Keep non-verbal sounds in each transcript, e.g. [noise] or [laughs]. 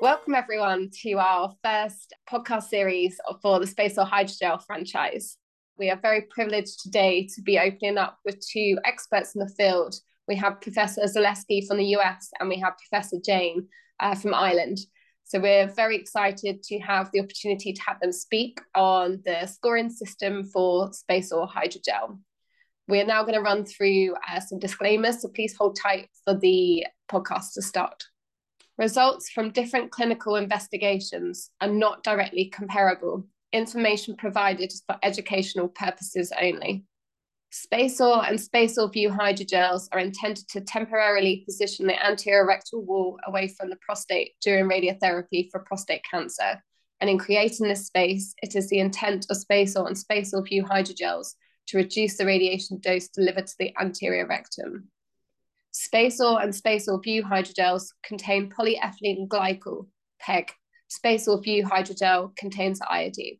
Welcome, everyone, to our first podcast series for the SpaceOAR Hydrogel franchise. We are very privileged today to be opening up with two experts in the field. We have Professor Zelefsky from the US and we have Professor Jain uh, from Ireland. So we're very excited to have the opportunity to have them speak on the scoring system for SpaceOAR Hydrogel. We are now going to run through uh, some disclaimers, so please hold tight for the podcast to start. Results from different clinical investigations are not directly comparable. Information provided is for educational purposes only. SpaceOAR and SpaceOAR Vue hydrogels are intended to temporarily position the anterior rectal wall away from the prostate during radiotherapy for prostate cancer. And in creating this space, it is the intent of SpaceOAR and SpaceOAR Vue hydrogels to reduce the radiation dose delivered to the anterior rectum. SpaceOAR and SpaceOAR Vue hydrogels contain polyethylene glycol, PEG. SpaceOAR Vue hydrogel contains iodine.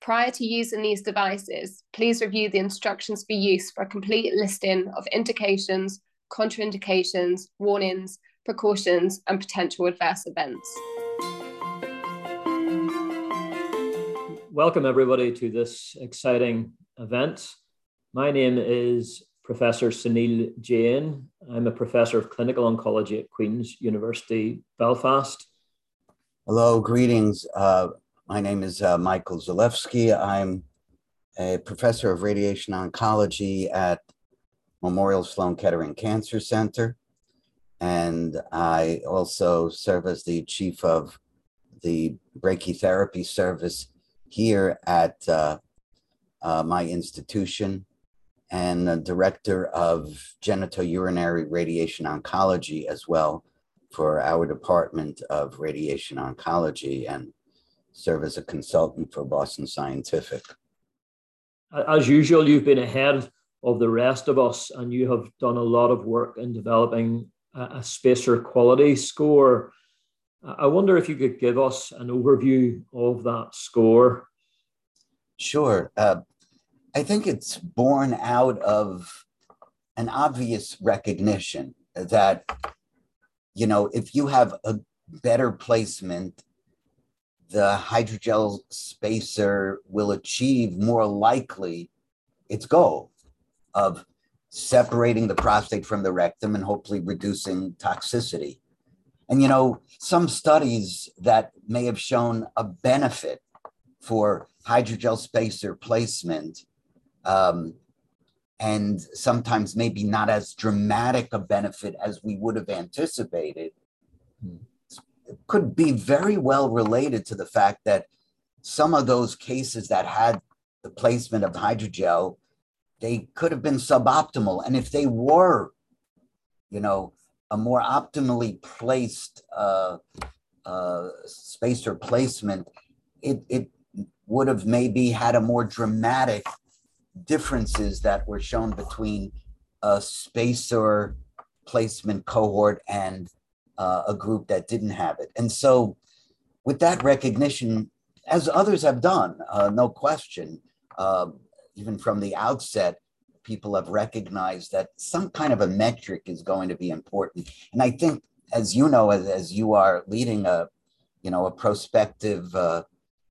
Prior to using these devices, please review the instructions for use for a complete listing of indications, contraindications, warnings, precautions, and potential adverse events. Welcome, everybody, to this exciting event. My name is Professor Suneil Jain. I'm a professor of clinical oncology at Queen's University Belfast. Hello, greetings. Uh, my name is uh, Michael Zelefsky. I'm a professor of radiation oncology at Memorial Sloan Kettering Cancer Center. And I also serve as the chief of the brachytherapy service here at uh, uh, my institution and the director of genitourinary radiation oncology as well for our department of radiation oncology and serve as a consultant for Boston Scientific. As usual, you've been ahead of the rest of us and you have done a lot of work in developing a, spacer quality score. I wonder if you could give us an overview of that score. Sure. Uh, I think it's born out of an obvious recognition that, you know, if you have a better placement, the hydrogel spacer will achieve more likely its goal of separating the prostate from the rectum and hopefully reducing toxicity. And, you know, some studies that may have shown a benefit for hydrogel spacer placement um, and sometimes maybe not as dramatic a benefit as we would have anticipated, could be very well related to the fact that some of those cases that had the placement of hydrogel, they could have been suboptimal. And if they were, you know, a more optimally placed uh, uh, spacer placement, it, it would have maybe had a more dramatic differences that were shown between a spacer placement cohort and uh, a group that didn't have it. And so, with that recognition, as others have done, uh, no question, uh, even from the outset, people have recognized that some kind of a metric is going to be important. And I think, as you know, as, as you are leading a, you know, a prospective uh,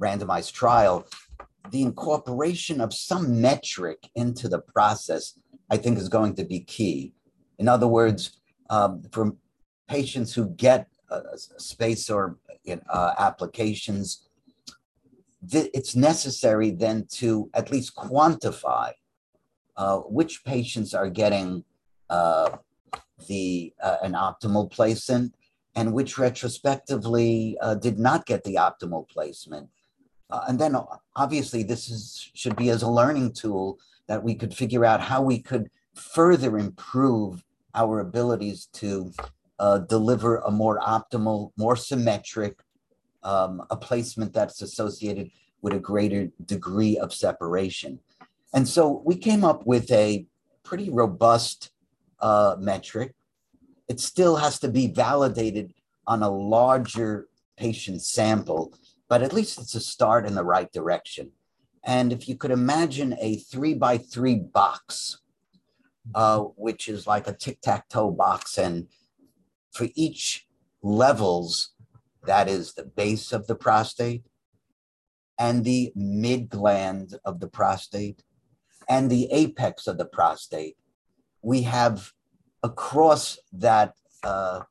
randomized trial, the incorporation of some metric into the process, I think, is going to be key. In other words, um, for patients who get a, a spacer uh, applications, th- it's necessary then to at least quantify uh, which patients are getting uh, the uh, an optimal placement and which retrospectively uh, did not get the optimal placement uh, and then obviously this is should be as a learning tool that we could figure out how we could further improve our abilities to uh, deliver a more optimal, more symmetric, um, a placement that's associated with a greater degree of separation. And so we came up with a pretty robust uh, metric. It still has to be validated on a larger patient sample but at least it's a start in the right direction. And if you could imagine a three by three box, uh, which is like a tic tac toe box, and for each levels, that is the base of the prostate, and the mid gland of the prostate, and the apex of the prostate. We have across that uh,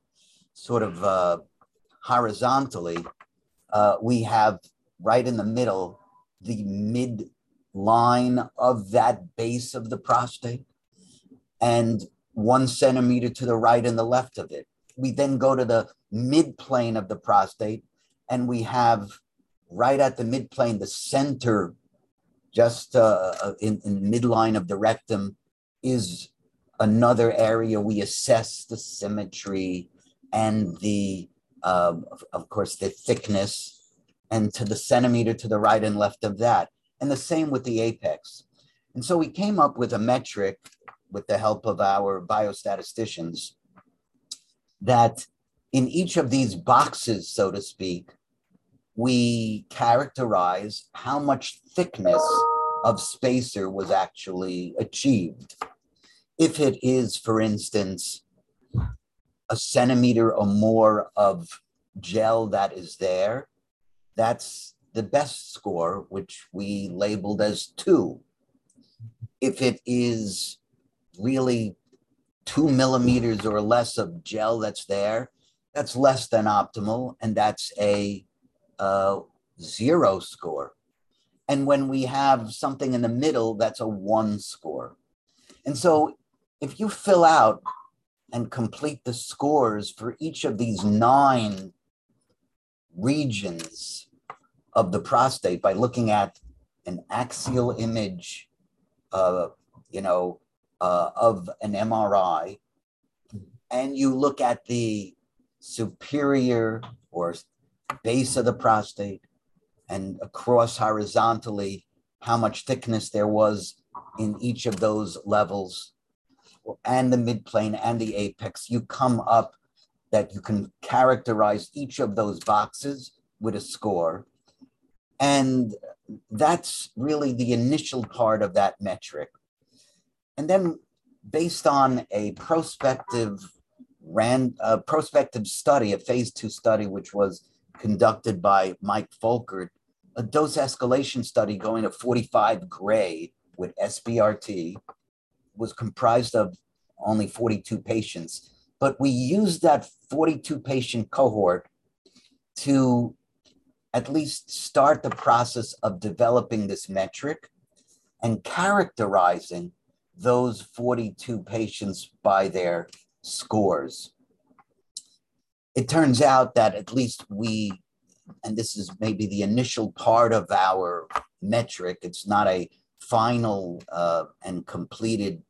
sort of uh, horizontally, uh, we have right in the middle the mid line of that base of the prostate and one centimeter to the right and the left of it. We then go to the midplane of the prostate and we have right at the midplane, the center, just uh, uh in, in midline of the rectum, is another area we assess the symmetry and the, uh, of, of course, the thickness, and to the centimeter to the right and left of that. And the same with the apex. And so we came up with a metric with the help of our biostatisticians that in each of these boxes, so to speak, we characterize how much thickness of spacer was actually achieved. If it is, for instance, a centimeter or more of gel that is there, that's the best score, which we labeled as two. If it is really two millimeters or less of gel that's there, that's less than optimal, and that's a zero score. And when we have something in the middle, that's a one score. And so if you fill out and complete the scores for each of these nine regions of the prostate by looking at an axial image, uh, you know, uh, of an MRI, and you look at the superior or base of the prostate and across horizontally how much thickness there was in each of those levels and the midplane and the apex, you come up that you can characterize each of those boxes with a score. And that's really the initial part of that metric. And then based on a prospective ran a prospective study, a phase two study, which was conducted by Mike Folkert, a dose escalation study going to 45 gray with SBRT was comprised of only 42 patients. But we used that 42 patient cohort to at least start the process of developing this metric and characterizing those 42 patients by their scores. It turns out that at least we, and this is maybe the initial part of our metric, it's not a final uh, and completed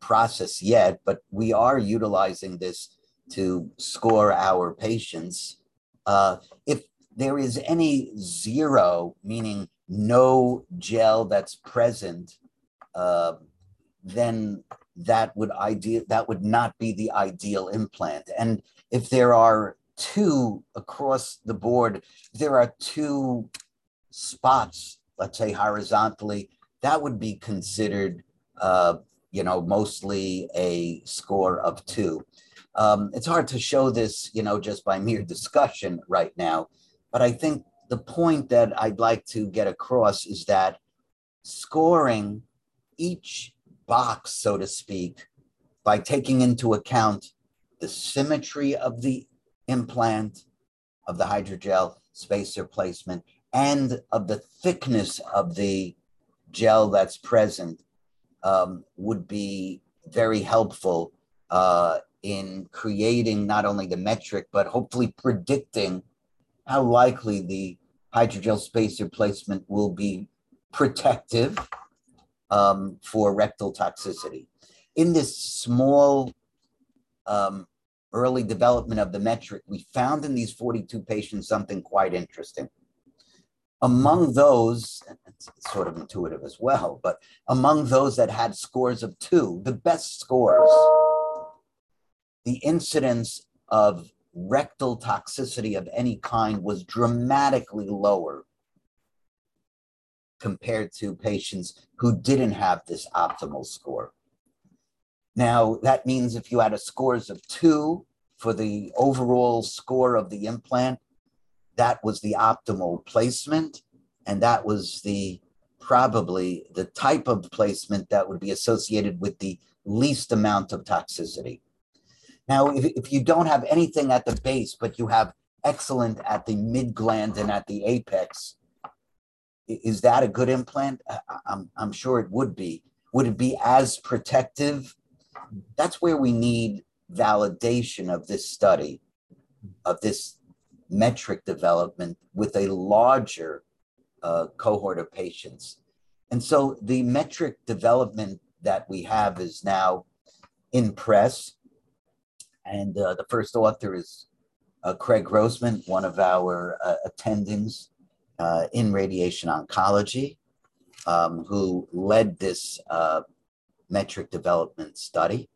process yet, but we are utilizing this to score our patients. Uh, if there is any zero, meaning no gel that's present, uh, then that would ideal that would not be the ideal implant. And if there are two across the board, there are two spots, let's say horizontally, that would be considered uh, you know, mostly a score of two. Um, it's hard to show this, you know, just by [laughs] mere discussion right now, but I think the point that I'd like to get across is that scoring each box, so to speak, by taking into account the symmetry of the implant, of the hydrogel spacer placement, and of the thickness of the gel that's present um, would be very helpful uh, in creating not only the metric, but hopefully predicting how likely the hydrogel spacer placement will be protective um, for rectal toxicity. In this small um, early development of the metric, we found in these 42 patients something quite interesting. Among those, it's sort of intuitive as well, but among those that had scores of two, the best scores, the incidence of rectal toxicity of any kind was dramatically lower compared to patients who didn't have this optimal score. Now, that means if you had a scores of two for the overall score of the implant, that was the optimal placement and that was the probably the type of placement that would be associated with the least amount of toxicity. Now, if, if you don't have anything at the base, but you have excellent at the mid gland and at the apex, is that a good implant? I'm, I'm sure it would be. Would it be as protective? That's where we need validation of this study, of this metric development with a larger uh, cohort of patients. And so the metric development that we have is now in press. And uh, the first author is uh, Craig Grossman, one of our uh, attendings uh, in radiation oncology, um, who led this uh, metric development study.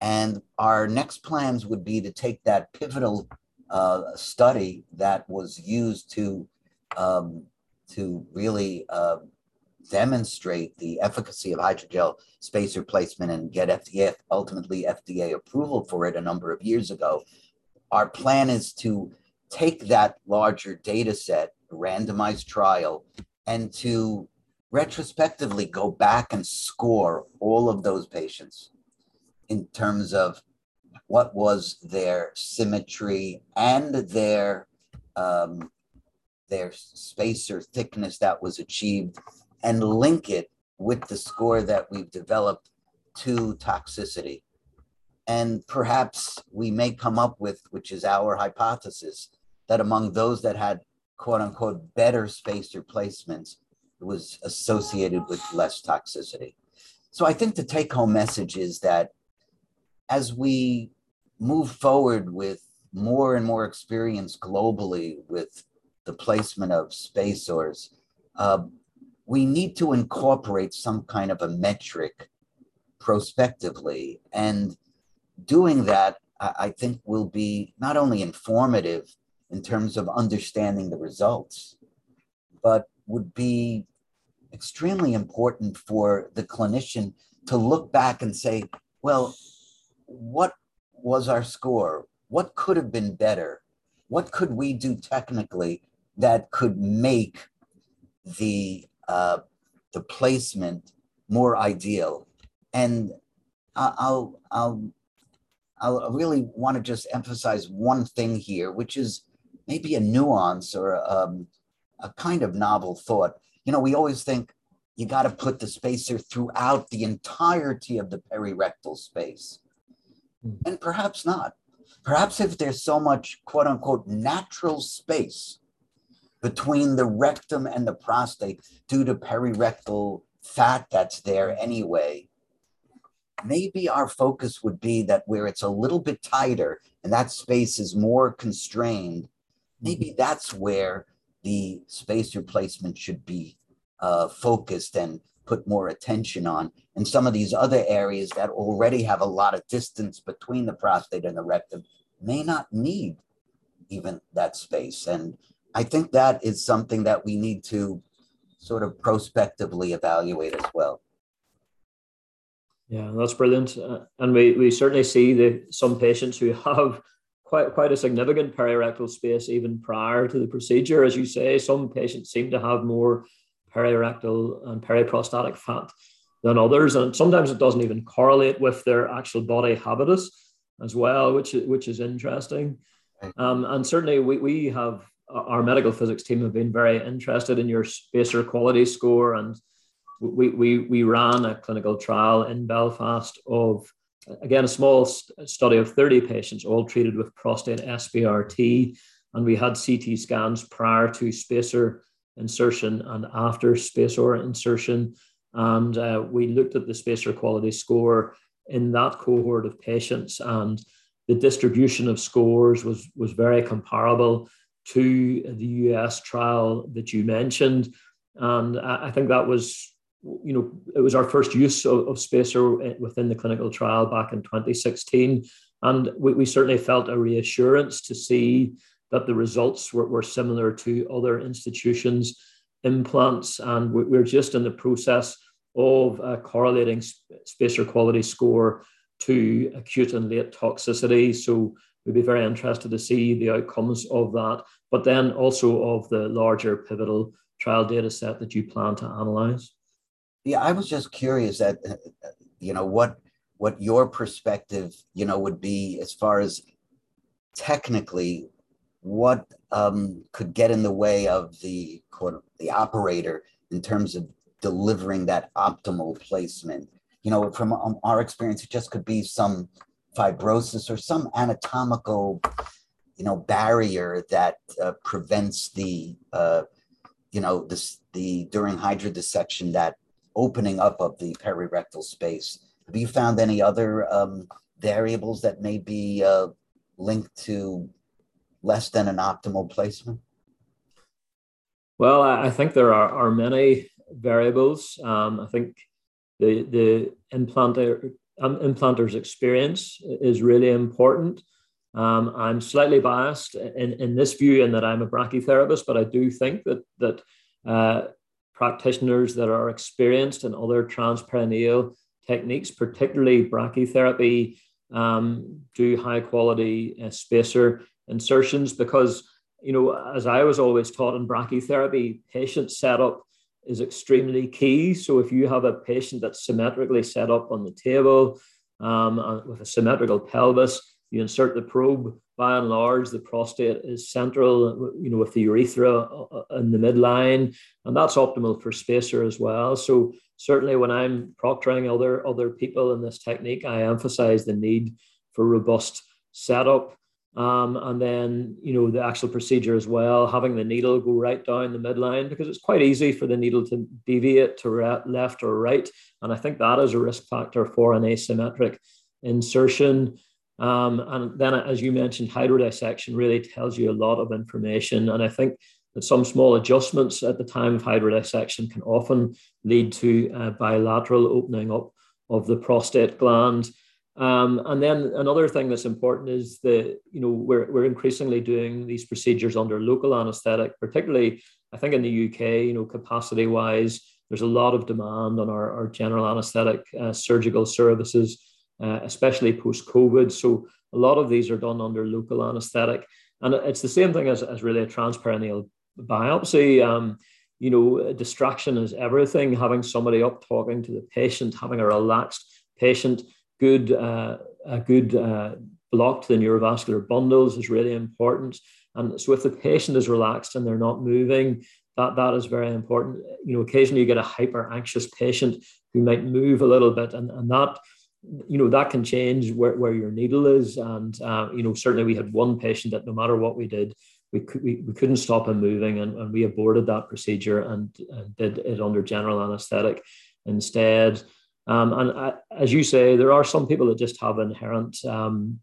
And our next plans would be to take that pivotal uh, study that was used to um, to really uh, demonstrate the efficacy of hydrogel spacer placement and get FDA ultimately FDA approval for it a number of years ago. Our plan is to take that larger data set, randomized trial, and to retrospectively go back and score all of those patients in terms of what was their symmetry and their um, their spacer thickness that was achieved and link it with the score that we've developed to toxicity. And perhaps we may come up with, which is our hypothesis, that among those that had quote unquote better spacer placements, it was associated with less toxicity. So I think the take home message is that as we move forward with more and more experience globally with the placement of spacers, uh, we need to incorporate some kind of a metric prospectively. And doing that, I, I think, will be not only informative in terms of understanding the results, but would be extremely important for the clinician to look back and say, well, what was our score? What could have been better? What could we do technically that could make the uh, the placement more ideal? And I'll I'll I'll really want to just emphasize one thing here, which is maybe a nuance or um, a kind of novel thought. You know, we always think you got to put the spacer throughout the entirety of the perirectal space. Hmm. And perhaps not. Perhaps if there's so much quote unquote natural space between the rectum and the prostate due to perirectal fat that's there anyway, maybe our focus would be that where it's a little bit tighter and that space is more constrained, maybe mm-hmm. that's where the space replacement should be uh, focused and put more attention on. And some of these other areas that already have a lot of distance between the prostate and the rectum may not need even that space. And I think that is something that we need to sort of prospectively evaluate as well. Yeah, that's brilliant. Uh, and we, we certainly see that some patients who have [laughs] quite, quite a significant perirectal space even prior to the procedure. As you say, some patients seem to have more perirectal and periprostatic fat than others. And sometimes it doesn't even correlate with their actual body habitus as well, which, which is interesting. Um, and certainly we, we have our medical physics team have been very interested in your spacer quality score and we, we, we ran a clinical trial in Belfast of, again, a small st- study of 30 patients, all treated with prostate SBRT. And we had CT scans prior to spacer insertion and after spacer insertion. And uh, we looked at the spacer quality score in that cohort of patients. And the distribution of scores was, was very comparable to the US trial that you mentioned. And I think that was you know, it was our first use of, of spacer within the clinical trial back in 2016. And we, we certainly felt a reassurance to see that the results were, were similar to other institutions' implants. And we, we're just in the process of uh, correlating spacer quality score to acute and late toxicity. So we'd be very interested to see the outcomes of that, but then also of the larger pivotal trial data set that you plan to analyze. Yeah, I was just curious that, you know, what what your perspective, you know, would be as far as technically what um, could get in the way of the quote the operator in terms of delivering that optimal placement. You know, from um, our experience, it just could be some fibrosis or some anatomical, you know, barrier that uh, prevents the, uh, you know, this the during hydrodissection that opening up of the perirectal space. Have you found any other um, variables that may be uh, linked to less than an optimal placement? Well, I think there are, are many variables. Um, I think the the implanter um, implanter's experience is really important. Um, I'm slightly biased in, in this view in that I'm a brachytherapist, but I do think that that uh, practitioners that are experienced in other transperineal techniques, particularly brachytherapy, um, do high quality uh, spacer insertions because, you know, as I was always taught in brachytherapy, patients set setup is extremely key. So if you have a patient that's symmetrically set up on the table um, with a symmetrical pelvis, you insert the probe. By and large, the prostate is central, you know, with the urethra uh, uh, in the midline, and that's optimal for spacer as well. So certainly, when I'm proctoring other other people in this technique, I emphasize the need for robust setup um, and then, you know, the actual procedure as well, having the needle go right down the midline because it's quite easy for the needle to deviate to re- left or right. And I think that is a risk factor for an asymmetric insertion. Um, and then, as you mentioned, hydrodissection really tells you a lot of information. And I think that some small adjustments at the time of hydrodissection can often lead to bilateral opening up of the prostate gland. Um, and then another thing that's important is that you know we're we're increasingly doing these procedures under local anaesthetic, particularly I think in the UK, you know, capacity wise, there's a lot of demand on our, our general anaesthetic uh, surgical services, uh, especially post COVID. So a lot of these are done under local anaesthetic, and it's the same thing as, as really a transperineal biopsy. Um, you know, distraction is everything. Having somebody up talking to the patient, having a relaxed patient good, uh, a good uh, block to the neurovascular bundles is really important. And so if the patient is relaxed and they're not moving, that, that is very important. You know, occasionally you get a hyper anxious patient who might move a little bit and, and that, you know, that can change where, where your needle is. And, uh, you know, certainly we had one patient that no matter what we did, we, could, we, we couldn't stop him moving and, and we aborted that procedure and, and did it under general anesthetic instead. Um, and uh, as you say, there are some people that just have inherent um,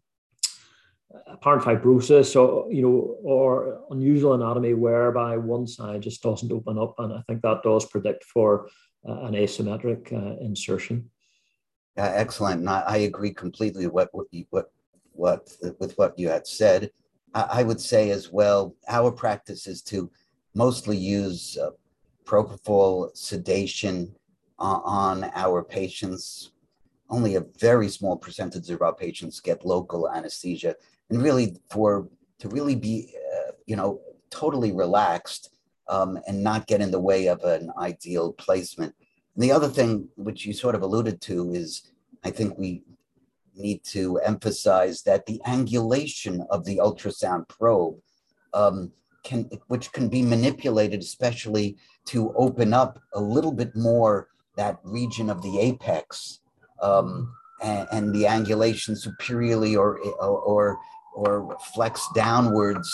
apparent fibrosis or you know or unusual anatomy whereby one side just doesn't open up, and I think that does predict for uh, an asymmetric uh, insertion. Yeah, excellent. And I, I agree completely with what what what with what you had said. I, I, would say as well, our practice is to mostly use uh, propofol sedation on our patients. Only a very small percentage of our patients get local anesthesia, and really for to really be, uh, you know, totally relaxed um, and not get in the way of an ideal placement. And the other thing, which you sort of alluded to, is I think we need to emphasize that the angulation of the ultrasound probe um, can, which can be manipulated, especially to open up a little bit more that region of the apex um, and, and, the angulation superiorly or, or, or flex downwards,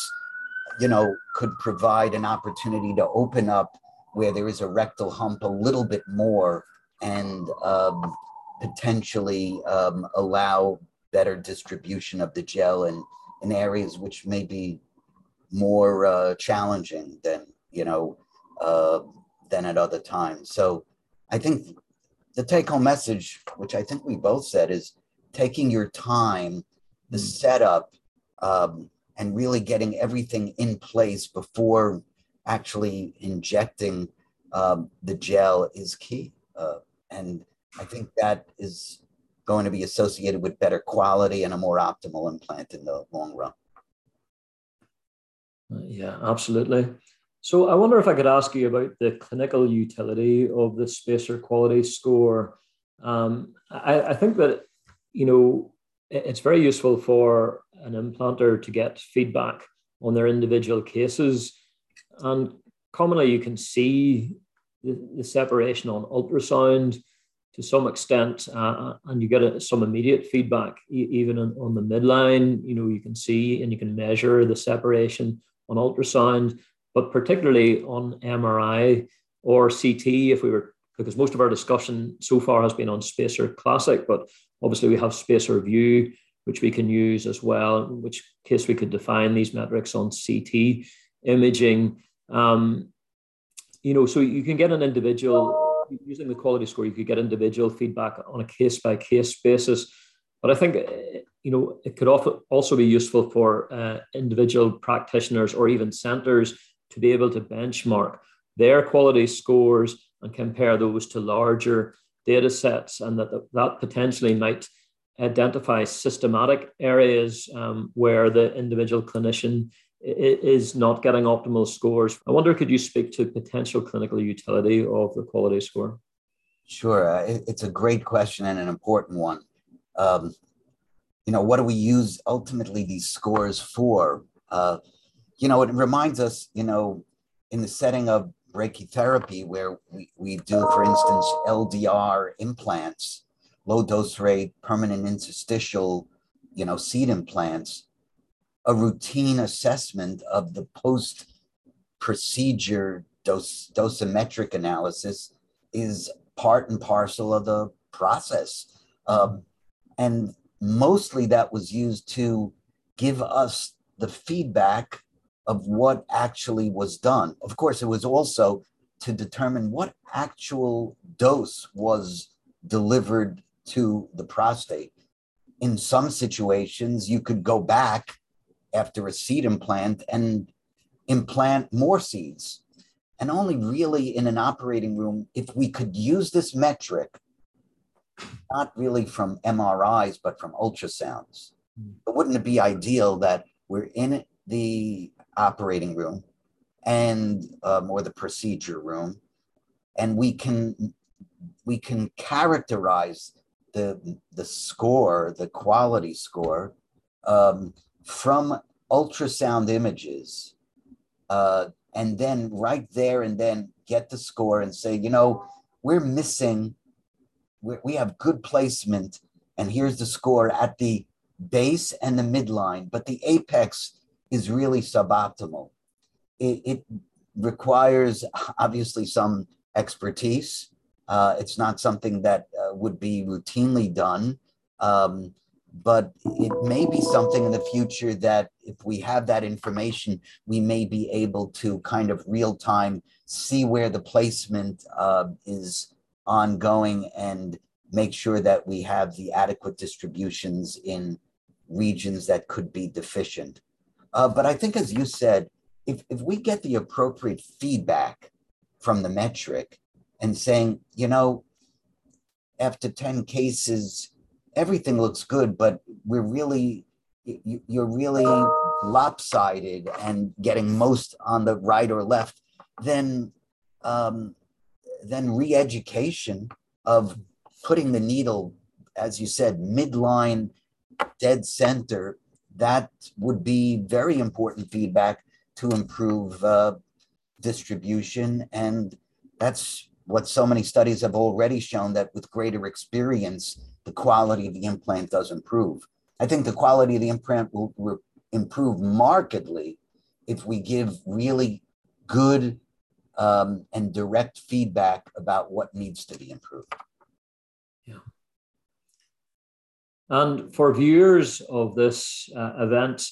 you know, could provide an opportunity to open up where there is a rectal hump a little bit more and um, potentially um, allow better distribution of the gel in, in areas which may be more uh, challenging than, you know, uh, than at other times. So I think the take home message, which I think we both said, is taking your time, the hmm. setup, um, and really getting everything in place before actually injecting um, the gel is key. Uh, and I think that is going to be associated with better quality and a more optimal implant in the long run. Uh, yeah, absolutely. So I wonder if I could ask you about the clinical utility of the spacer quality score. Um, I, I think that you know it's very useful for an implanter to get feedback on their individual cases, and commonly you can see the, the separation on ultrasound to some extent, uh, uh and you get a, some immediate feedback even on, on the midline. You know, you can see and you can measure the separation on ultrasound, but particularly on MRI or CT, if we were, because most of our discussion so far has been on SpaceOAR Classic, but obviously we have SpaceOAR Vue, which we can use as well, in which case we could define these metrics on CT imaging. Um, you know, so you can get an individual using the quality score, you could get individual feedback on a case by case basis. But I think you know it could also be useful for uh, individual practitioners or even centers to be able to benchmark their quality scores and compare those to larger data sets, and that that potentially might identify systematic areas um, where the individual clinician is not getting optimal scores. I wonder, could you speak to potential clinical utility of the quality score? Sure. Uh, it's a great question and an important one. Um, you know, what do we use ultimately these scores for? Uh, you know, it reminds us, you know, in the setting of brachytherapy, where we, we do, for instance, LDR implants, low dose rate, permanent interstitial, you know, seed implants, a routine assessment of the post procedure dose, dosimetric analysis is part and parcel of the process. Um, and mostly that was used to give us the feedback of what actually was done. Of course, it was also to determine what actual dose was delivered to the prostate. In some situations, you could go back after a seed implant and implant more seeds. And only really in an operating room, if we could use this metric, not really from MRIs, but from ultrasounds. Hmm. But wouldn't it be ideal that we're in the operating room and um, or the procedure room, and we can we can characterize the the score, the quality score, um, from ultrasound images uh, and then right there and then get the score and say, you know, we're missing, we're, we have good placement, and here's the score at the base and the midline, but the apex is really suboptimal. It, it requires obviously some expertise. Uh, it's not something that uh, would be routinely done. Um, but it may be something in the future that if we have that information, we may be able to kind of real time see where the placement uh, is ongoing and make sure that we have the adequate distributions in regions that could be deficient. Uh, but I think, as you said, if, if we get the appropriate feedback from the metric and saying, you know, after 10 cases, everything looks good, but we're really, you're really lopsided and getting most on the right or left, then, um, then re-education of putting the needle, as you said, midline, dead center, that would be very important feedback to improve uh, distribution. And that's what so many studies have already shown that with greater experience, the quality of the implant does improve. I think the quality of the implant will re- improve markedly if we give really good um, and direct feedback about what needs to be improved. Yeah. And for viewers of this uh, event,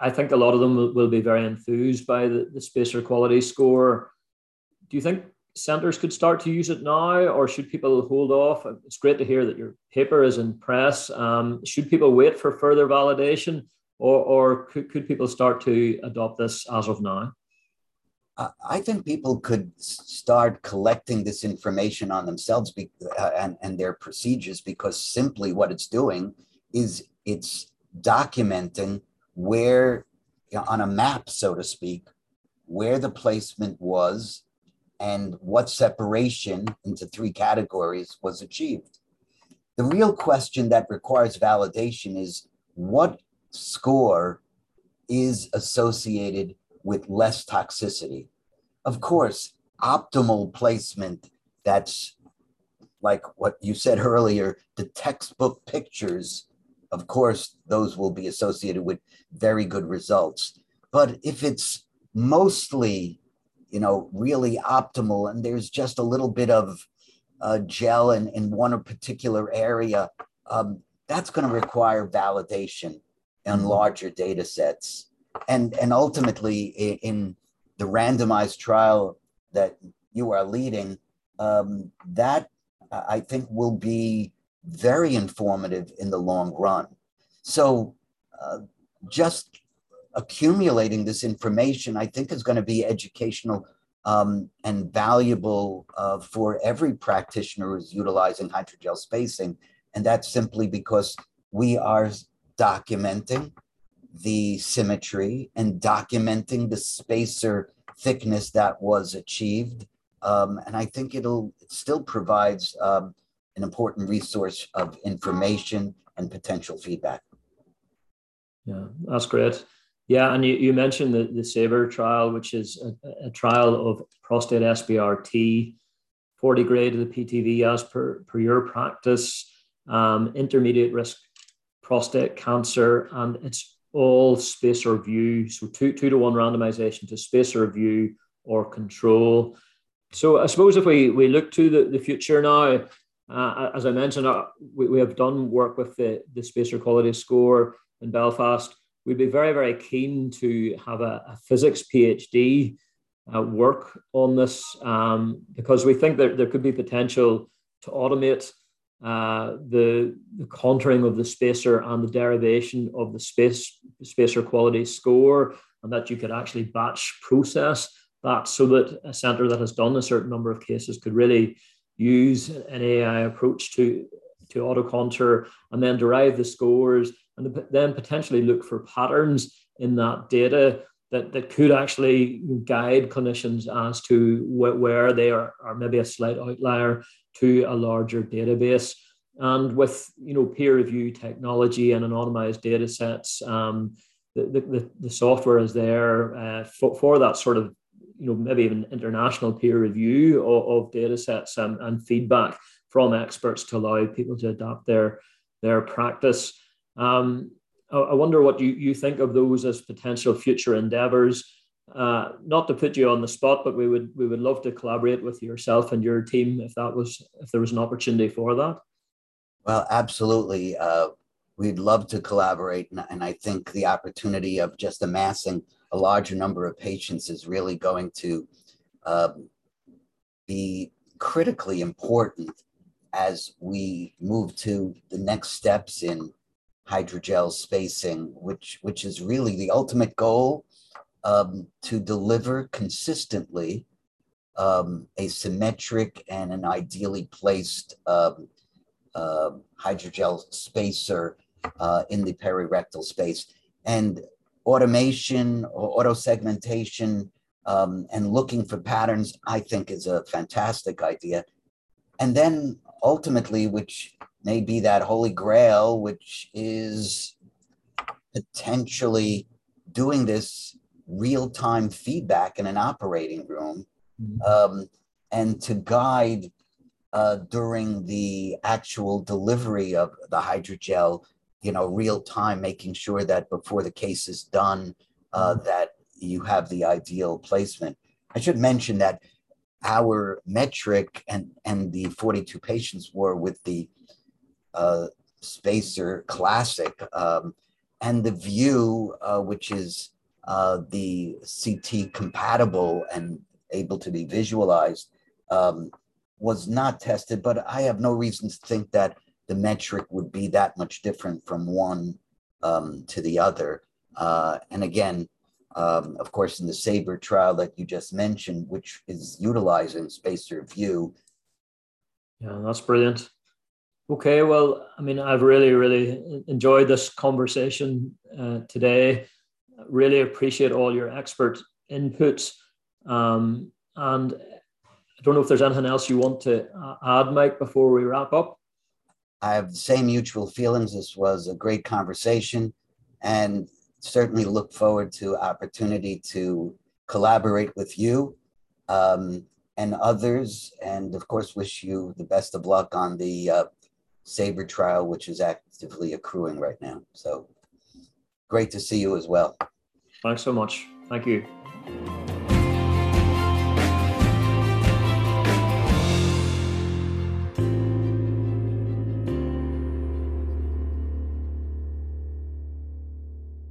I think a lot of them will, will be very enthused by the, the spacer quality score. Do you think centers could start to use it now, or should people hold off? It's great to hear that your paper is in press. Um, should people wait for further validation, or, or could, could people start to adopt this as of now? I think people could start collecting this information on themselves be, uh, and, and their procedures because simply what it's doing is it's documenting where, you know, on a map, so to speak, where the placement was and what separation into three categories was achieved. The real question that requires validation is what score is associated with less toxicity. Of course, optimal placement that's like what you said earlier, the textbook pictures, of course, those will be associated with very good results. But if it's mostly, you know, really optimal and there's just a little bit of uh, gel in, in one particular area, um, that's going to require validation and larger data sets and and ultimately in the randomized trial that you are leading, um, that I think will be very informative in the long run. So, uh, just accumulating this information, I think, is going to be educational um, and valuable uh, for every practitioner who's utilizing hydrogel spacing. And that's simply because we are documenting the symmetry and documenting the spacer thickness that was achieved. Um, and I think it'll it still provides um, an important resource of information and potential feedback. Yeah, that's great. Yeah, and you, you mentioned the, the SAVOR trial, which is a, a trial of prostate SBRT, 40 grade of the PTV as per, per your practice, um, intermediate risk prostate cancer, and it's all SpaceOAR Vue. So two, two to one randomization to SpaceOAR Vue or control. So I suppose if we, we look to the, the future now, uh, as I mentioned, uh, we, we have done work with the, the spacer quality score in Belfast. We'd be very, very keen to have a, a physics PhD uh, work on this um, because we think that there could be potential to automate uh, the, the contouring of the spacer and the derivation of the space spacer quality score, and that you could actually batch process that so that a center that has done a certain number of cases could really use an AI approach to, to auto contour and then derive the scores and then potentially look for patterns in that data that, that could actually guide clinicians as to wh- where they are, are maybe a slight outlier to a larger database. And with you know peer review technology and anonymized data sets, um, the, the, the software is there uh, for, for that sort of you know maybe even international peer review of, of data sets and, and feedback from experts to allow people to adapt their their practice. Um, I, I wonder what you, you think of those as potential future endeavors. Uh, not to put you on the spot, but we would we would love to collaborate with yourself and your team if that was if there was an opportunity for that. Well, absolutely. Uh, we'd love to collaborate, and, and I think the opportunity of just amassing a larger number of patients is really going to um, be critically important as we move to the next steps in hydrogel spacing, which which is really the ultimate goal um, to deliver consistently um, a symmetric and an ideally placed um, uh, hydrogel spacer uh, in the perirectal space. And automation or auto segmentation um, and looking for patterns, I think, is a fantastic idea. And then ultimately, which may be that holy grail, which is potentially doing this real time feedback in an operating room mm-hmm. um, and to guide uh, during the actual delivery of the hydrogel, you know, real time, making sure that before the case is done, uh, mm-hmm. that you have the ideal placement. I should mention that our metric and, and the 42 patients were with the uh, SpaceOAR Classic um, and the Vue, uh, which is uh, the CT compatible and able to be visualized. Um, was not tested, but I have no reason to think that the metric would be that much different from one um, to the other. Uh, and again, Um, of course, in the SABRE trial that you just mentioned, which is utilizing SpaceOAR Vue. Yeah, that's brilliant. Okay, well, I mean, I've really, really enjoyed this conversation uh, today. Really appreciate all your expert inputs. Um, and I don't know if there's anything else you want to uh, add, Mike, before we wrap up. I have the same mutual feelings. This was a great conversation and certainly look forward to opportunity to collaborate with you um, and others. And of course, wish you the best of luck on the uh, SABRE trial, which is actively accruing right now. So great to see you as well. Thanks so much. Thank you.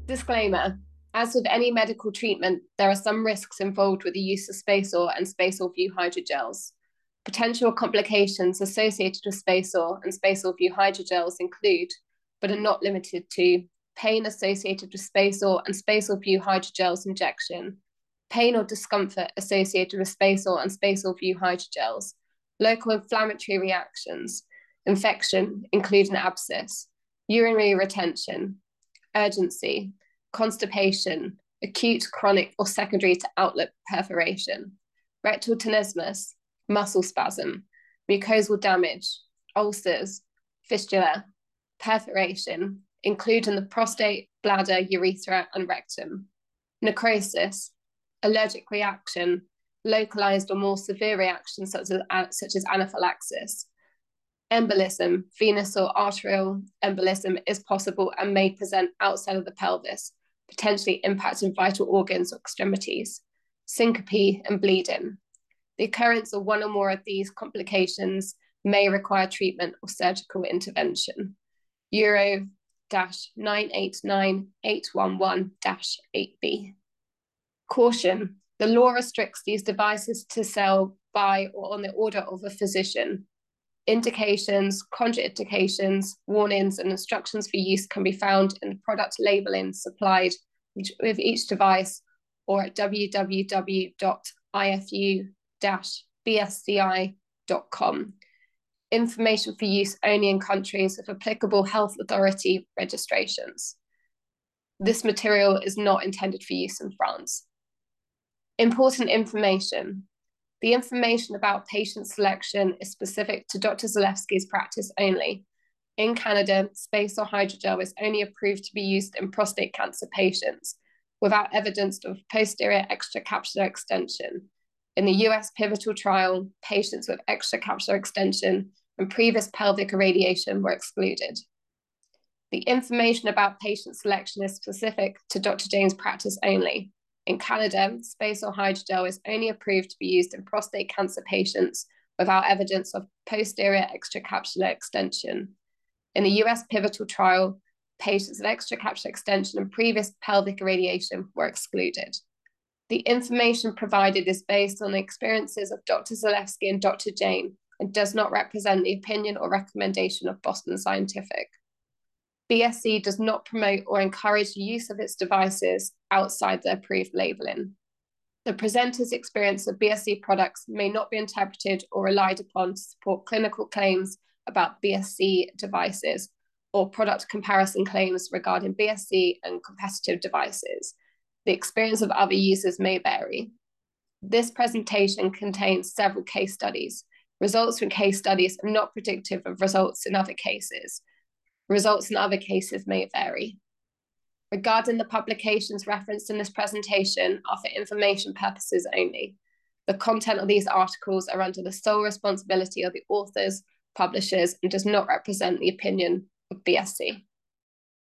Disclaimer As with any medical treatment, there are some risks involved with the use of SpaceOAR and SpaceOAR Vue hydrogels. Potential complications associated with SpaceOAR and SpaceOAR Vue hydrogels include, but are not limited to, pain associated with SpaceOAR and SpaceOAR Vue hydrogels injection, pain or discomfort associated with SpaceOAR and SpaceOAR Vue hydrogels, local inflammatory reactions, infection, including abscess, urinary retention, urgency, constipation, acute, chronic, or secondary to outlet perforation, rectal tenesmus, muscle spasm, mucosal damage, ulcers, fistula, perforation, including the prostate, bladder, urethra, and rectum, necrosis, allergic reaction, localized or more severe reactions such as, uh, such as anaphylaxis, embolism, venous or arterial embolism is possible and may present outside of the pelvis, potentially impacting vital organs or extremities, syncope, and bleeding. The occurrence of one or more of these complications may require treatment or surgical intervention. Euro 989811 8B. Caution the law restricts these devices to sell by or on the order of a physician indications, contraindications, warnings, and instructions for use can be found in the product labeling supplied with each device or at www.ifu-bsci.com. Information for use only in countries with applicable health authority registrations. This material is not intended for use in France. Important information. The information about patient selection is specific to Dr. Zelefsky's practice only. In Canada, SpaceOAR hydrogel is only approved to be used in prostate cancer patients without evidence of posterior extracapsular extension. In the US pivotal trial, patients with extracapsular extension and previous pelvic irradiation were excluded. The information about patient selection is specific to Dr. Jain's practice only. In Canada, SpaceOAR hydrogel is only approved to be used in prostate cancer patients without evidence of posterior extracapsular extension. In the US pivotal trial, patients with extracapsular extension and previous pelvic irradiation were excluded. The information provided is based on the experiences of Dr. Zelefsky and Dr. Jane and does not represent the opinion or recommendation of Boston Scientific. BSC does not promote or encourage the use of its devices outside the approved labeling. The presenter's experience of BSC products may not be interpreted or relied upon to support clinical claims about BSC devices or product comparison claims regarding BSC and competitive devices. The experience of other users may vary. This presentation contains several case studies. Results from case studies are not predictive of results in other cases. Results in other cases may vary. Regarding the publications referenced in this presentation are for information purposes only. The content of these articles are under the sole responsibility of the authors, publishers, and does not represent the opinion of BSC.